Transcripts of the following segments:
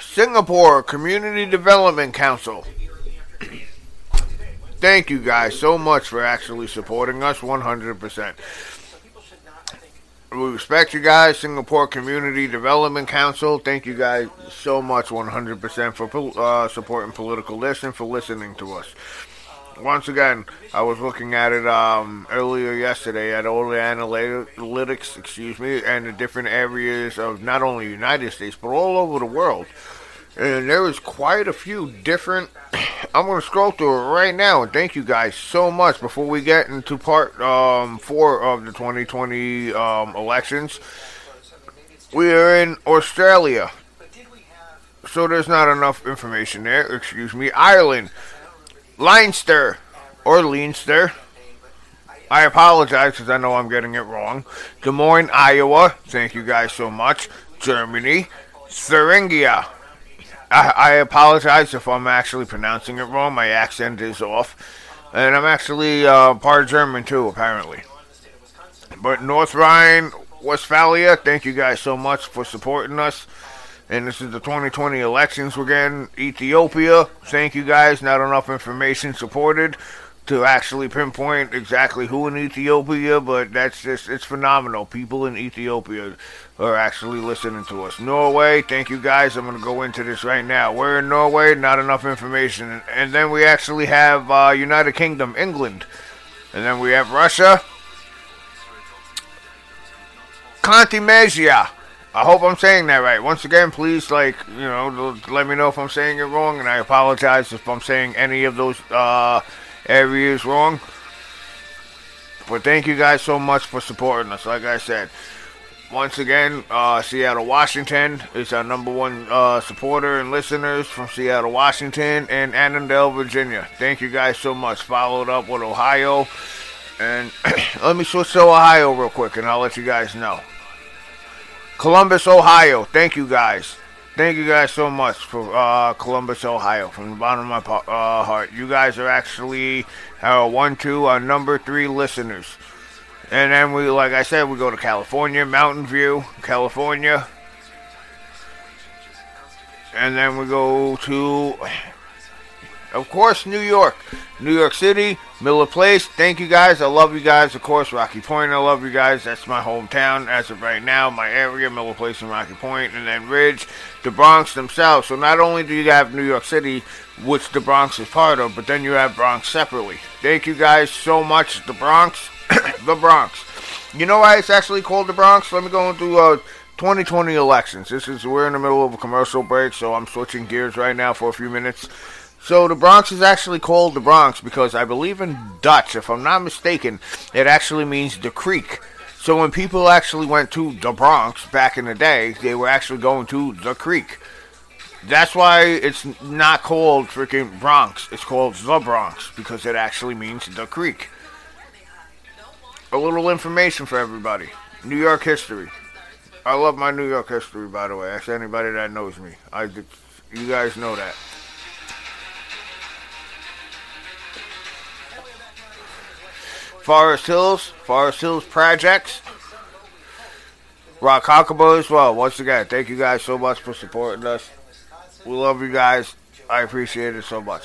Singapore Community Development Council. Thank you guys so much for actually supporting us 100%. We respect you guys, Singapore Community Development Council. Thank you guys so much 100% for uh, supporting Political Listen, for listening to us once again, I was looking at it um, earlier yesterday at all the analytics, excuse me, and the different areas of not only the United States but all over the world. And there is quite a few different. I'm going to scroll through it right now, and thank you guys so much. Before we get into part um, four of the 2020 um, elections, we are in Australia, so there's not enough information there. Excuse me, Ireland. Leinster or Leinster. I apologize because I know I'm getting it wrong. Des Moines, Iowa. Thank you guys so much. Germany. Thuringia. I, I apologize if I'm actually pronouncing it wrong. My accent is off. And I'm actually uh, part German too, apparently. But North Rhine, Westphalia, thank you guys so much for supporting us and this is the 2020 elections we're getting. Ethiopia, thank you guys. Not enough information supported to actually pinpoint exactly who in Ethiopia, but that's just, it's phenomenal. People in Ethiopia are actually listening to us. Norway, thank you guys. I'm going to go into this right now. We're in Norway, not enough information. And then we actually have uh, United Kingdom, England. And then we have Russia. Contimezia. I hope I'm saying that right. Once again, please, like, you know, let me know if I'm saying it wrong, and I apologize if I'm saying any of those uh, areas wrong. But thank you guys so much for supporting us. Like I said, once again, uh, Seattle, Washington is our number one uh, supporter and listeners from Seattle, Washington, and Annandale, Virginia. Thank you guys so much. Followed up with Ohio. And let me switch to Ohio real quick, and I'll let you guys know. Columbus, Ohio. Thank you guys. Thank you guys so much for uh, Columbus, Ohio, from the bottom of my uh, heart. You guys are actually our one, two, our number three listeners. And then we, like I said, we go to California, Mountain View, California. And then we go to of course, New York. New York City, Miller Place. Thank you guys. I love you guys. Of course, Rocky Point. I love you guys. That's my hometown as of right now. My area, Miller Place and Rocky Point, and then Ridge, the Bronx themselves. So not only do you have New York City, which the Bronx is part of, but then you have Bronx separately. Thank you guys so much. The Bronx, the Bronx. You know why it's actually called the Bronx? Let me go into uh, 2020 elections. This is we're in the middle of a commercial break, so I'm switching gears right now for a few minutes. So the Bronx is actually called the Bronx because I believe in Dutch, if I'm not mistaken, it actually means the creek. So when people actually went to the Bronx back in the day, they were actually going to the creek. That's why it's not called freaking Bronx. It's called the Bronx because it actually means the creek. A little information for everybody. New York history. I love my New York history, by the way. Ask anybody that knows me. I, you guys know that. Forest Hills, Forest Hills Projects, Rock Huckable as well. Once again, thank you guys so much for supporting us. We love you guys. I appreciate it so much.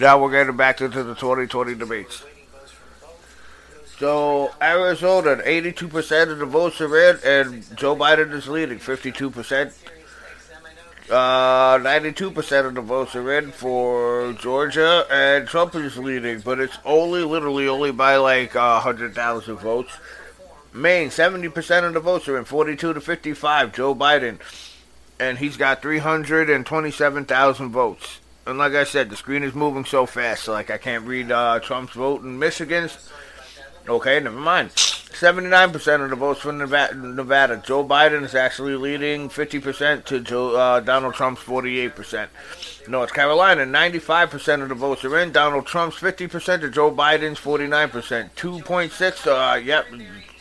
Now we're getting back into the 2020 debates. So Arizona, 82% of the votes are in, and Joe Biden is leading, 52%. Uh, 92% of the votes are in for Georgia, and Trump is leading, but it's only, literally, only by like uh, 100,000 votes. Maine, 70% of the votes are in, 42 to 55, Joe Biden. And he's got 327,000 votes. And like I said, the screen is moving so fast, like I can't read uh, Trump's vote in Michigan's. Okay, never mind. 79% of the votes from Nevada. Joe Biden is actually leading 50% to Joe, uh, Donald Trump's 48%. North Carolina, 95% of the votes are in. Donald Trump's 50% to Joe Biden's 49%. 2.6, uh, yep,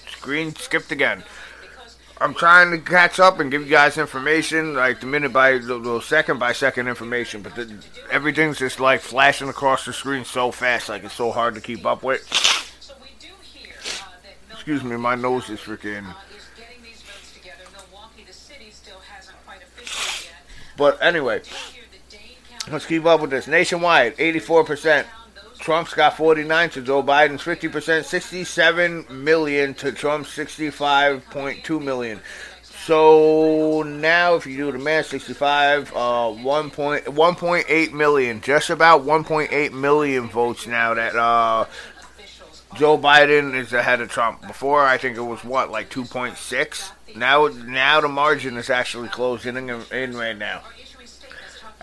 screen skipped again. I'm trying to catch up and give you guys information, like the minute by the, the second by second information, but the, everything's just like flashing across the screen so fast, like it's so hard to keep up with. Excuse me, my nose is freaking. But anyway, let's keep up with this. Nationwide, 84%. Trump's got 49 to Joe Biden's 50%, 67 million to Trump's 65.2 million. So now, if you do the math, 65, uh, 1 point, 1.8 million, just about 1.8 million votes now that uh, Joe Biden is ahead of Trump. Before, I think it was what, like 2.6. Now, now the margin is actually closing in, in right now.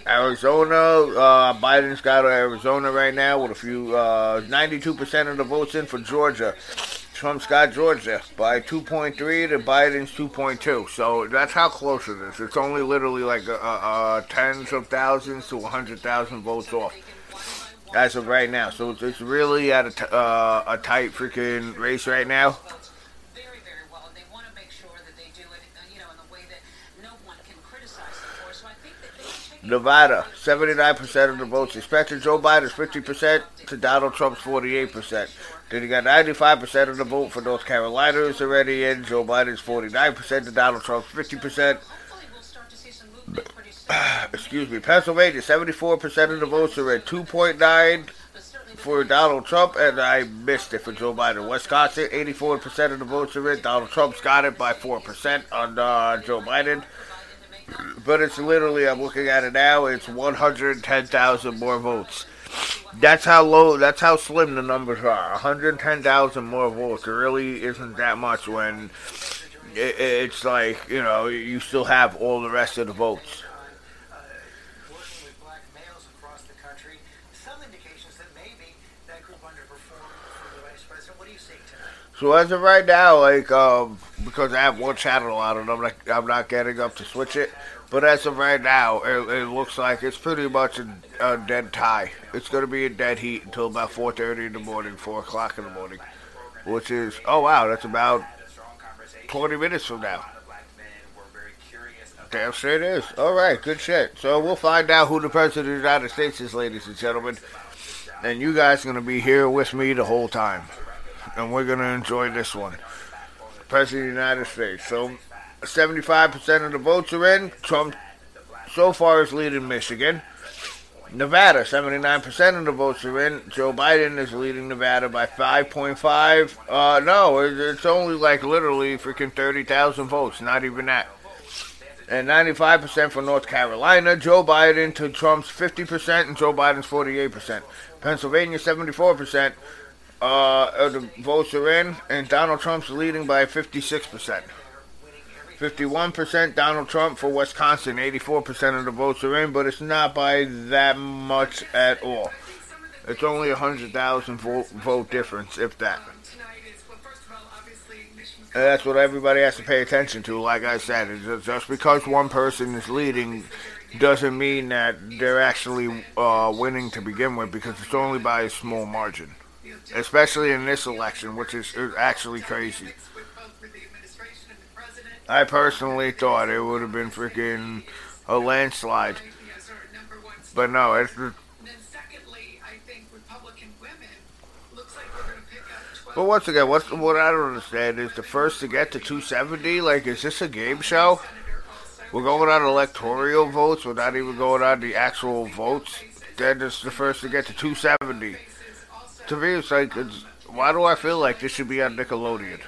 Arizona, uh, Biden's got Arizona right now with a few, uh, 92% of the votes in for Georgia. Trump's got Georgia by 2.3 to Biden's 2.2. So that's how close it is. It's only literally like a, a tens of thousands to 100,000 votes off as of right now. So it's, really at a, t- uh, a tight freaking race right now. Nevada, 79% of the votes expected. Joe Biden's 50% to Donald Trump's 48%. Then you got 95% of the vote for North Carolina is already in. Joe Biden's 49% to Donald Trump's 50%. Excuse me. Pennsylvania, 74% of the votes are at 2.9 for Donald Trump, and I missed it for Joe Biden. Wisconsin, 84% of the votes are in. Donald Trump's got it by 4% on uh, Joe Biden. But it's literally, I'm looking at it now, it's 110,000 more votes. That's how low, that's how slim the numbers are. 110,000 more votes. It really isn't that much when it, it's like, you know, you still have all the rest of the votes. So as of right now, like um, because I have one channel on and I'm not, I'm not getting up to switch it. But as of right now, it, it looks like it's pretty much a, a dead tie. It's going to be a dead heat until about 4:30 in the morning, 4 o'clock in the morning, which is oh wow, that's about 20 minutes from now. Damn straight is. All right, good shit. So we'll find out who the president of the United States is, ladies and gentlemen, and you guys are going to be here with me the whole time and we're going to enjoy this one. President of the United States. So, 75% of the votes are in. Trump so far is leading Michigan. Nevada, 79% of the votes are in. Joe Biden is leading Nevada by 5.5. Uh, no, it's only like literally freaking 30,000 votes, not even that. And 95% for North Carolina. Joe Biden to Trump's 50%, and Joe Biden's 48%. Pennsylvania, 74% uh, the votes are in, and Donald Trump's leading by 56%. 51% Donald Trump for Wisconsin. 84% of the votes are in, but it's not by that much at all. It's only a 100,000 vote, vote difference, if that. And that's what everybody has to pay attention to. Like I said, just because one person is leading doesn't mean that they're actually uh, winning to begin with, because it's only by a small margin especially in this election, which is actually crazy. I personally thought it would have been freaking a landslide, but no, it's. But once again, what's what I don't understand is the first to get to 270. Like, is this a game show? We're going on electoral votes. We're not even going on the actual votes. Then it's the first to get to 270 to me, it's like, it's, why do I feel like this should be on Nickelodeon?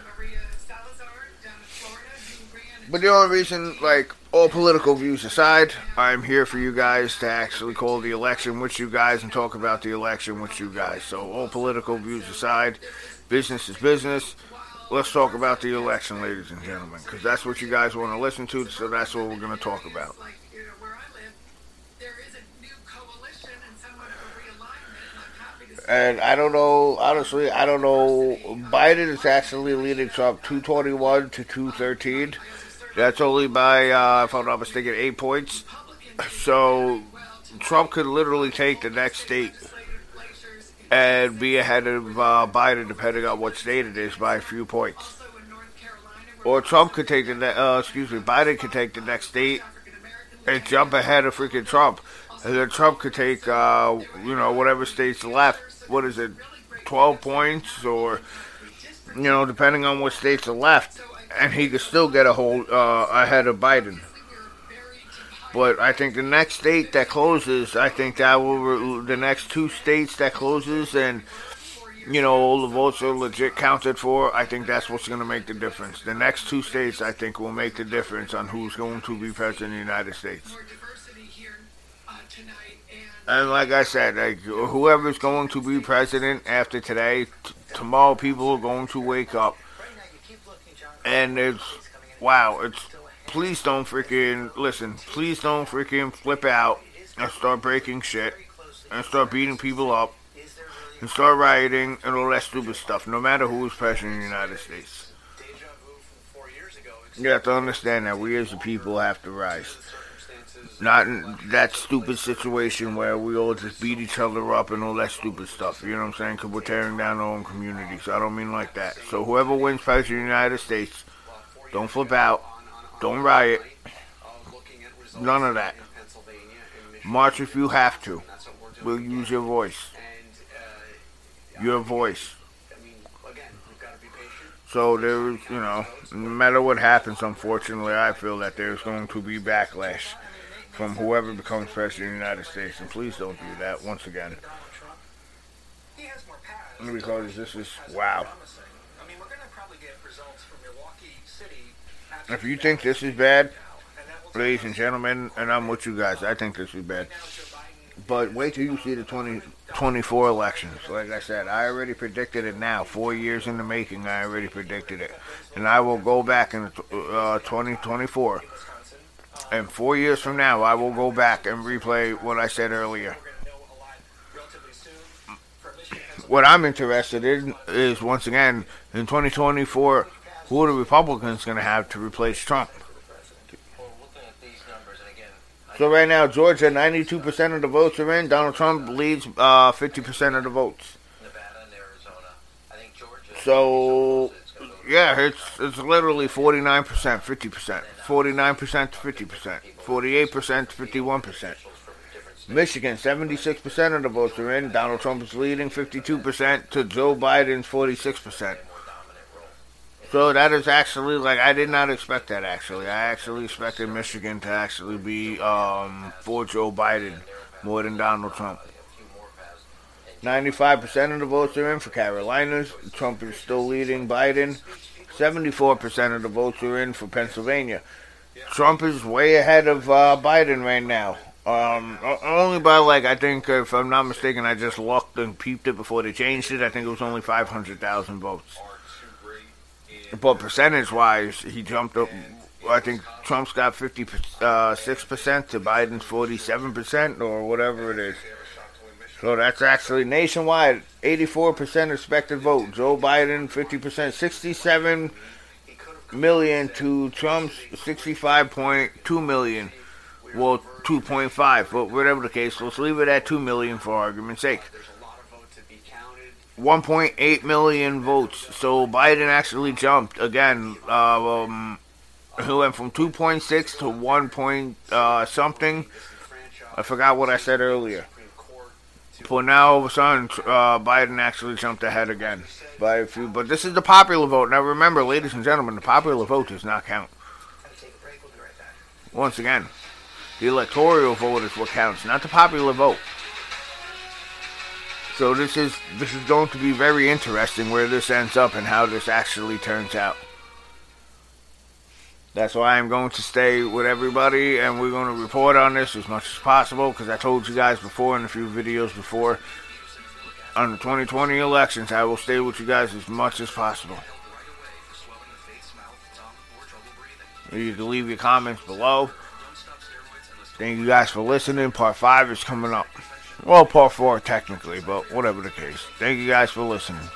But the only reason, like, all political views aside, I'm here for you guys to actually call the election with you guys and talk about the election with you guys. So, all political views aside, business is business. Let's talk about the election, ladies and gentlemen, because that's what you guys want to listen to, so that's what we're going to talk about. And I don't know, honestly, I don't know. Biden is actually leading Trump 221 to 213. That's only by, uh, if I'm not mistaken, eight points. So Trump could literally take the next state and be ahead of uh, Biden, depending on what state it is, by a few points. Or Trump could take the, ne- uh, excuse me, Biden could take the next state and jump ahead of freaking Trump. And then Trump could take, uh, you know, whatever state's left what is it, 12 points or, you know, depending on what states are left, and he could still get a hold uh, ahead of Biden. But I think the next state that closes, I think that will the next two states that closes and you know all the votes are legit counted for. I think that's what's going to make the difference. The next two states, I think, will make the difference on who's going to be president of the United States. And like I said, like whoever's going to be president after today, t- tomorrow people are going to wake up, and it's wow. It's please don't freaking listen. Please don't freaking flip out and start breaking shit and start beating people up and start rioting and all that stupid stuff. No matter who is president in the United States, you have to understand that we as a people have to rise. Not in that stupid situation where we all just beat each other up and all that stupid stuff. You know what I'm saying? Because we're tearing down our own communities. I don't mean like that. So whoever wins president of the United States, don't flip out. Don't riot. None of that. March if you have to. We'll use your voice. Your voice. So there's, you know, no matter what happens, unfortunately, I feel that there's going to be backlash from whoever becomes president of the United States. And please don't do that once again. Because this is, wow. If you think this is bad, ladies and gentlemen, and I'm with you guys, I think this is bad. But wait till you see the 2024 elections. Like I said, I already predicted it now. Four years in the making, I already predicted it. And I will go back in uh, 2024 and four years from now, I will go back and replay what I said earlier. What I'm interested in is, once again, in 2024, who are the Republicans going to have to replace Trump? So right now, Georgia, 92% of the votes are in. Donald Trump leads uh, 50% of the votes. Nevada and Arizona I think Georgia So yeah, it's it's literally 49%, 50%, 49% to 50%, 48% to 51%. Michigan, 76% of the votes are in. Donald Trump is leading 52% to Joe Biden's 46%. So that is actually like I did not expect that. Actually, I actually expected Michigan to actually be um, for Joe Biden more than Donald Trump. 95% of the votes are in for Carolinas. Trump is still leading Biden. 74% of the votes are in for Pennsylvania. Trump is way ahead of uh, Biden right now. Um, only by like I think, if I'm not mistaken, I just looked and peeped it before they changed it. I think it was only 500,000 votes. But percentage-wise, he jumped up. I think Trump's got 56% uh, to Biden's 47% or whatever it is. So that's actually nationwide 84% expected vote. Joe Biden 50%, 67 million to Trump's 65.2 million. Well, 2.5, but whatever the case, let's leave it at 2 million for argument's sake. 1.8 million votes. So Biden actually jumped again. Uh, um, he went from 2.6 to 1 point uh, something. I forgot what I said earlier. But now all of a sudden, uh, Biden actually jumped ahead again by a few. But this is the popular vote. Now remember, ladies and gentlemen, the popular vote does not count. Once again, the electoral vote is what counts, not the popular vote. So this is this is going to be very interesting where this ends up and how this actually turns out. That's why I'm going to stay with everybody and we're going to report on this as much as possible because I told you guys before in a few videos before on the 2020 elections I will stay with you guys as much as possible. You can leave your comments below. Thank you guys for listening. Part 5 is coming up. Well, part 4 technically, but whatever the case. Thank you guys for listening.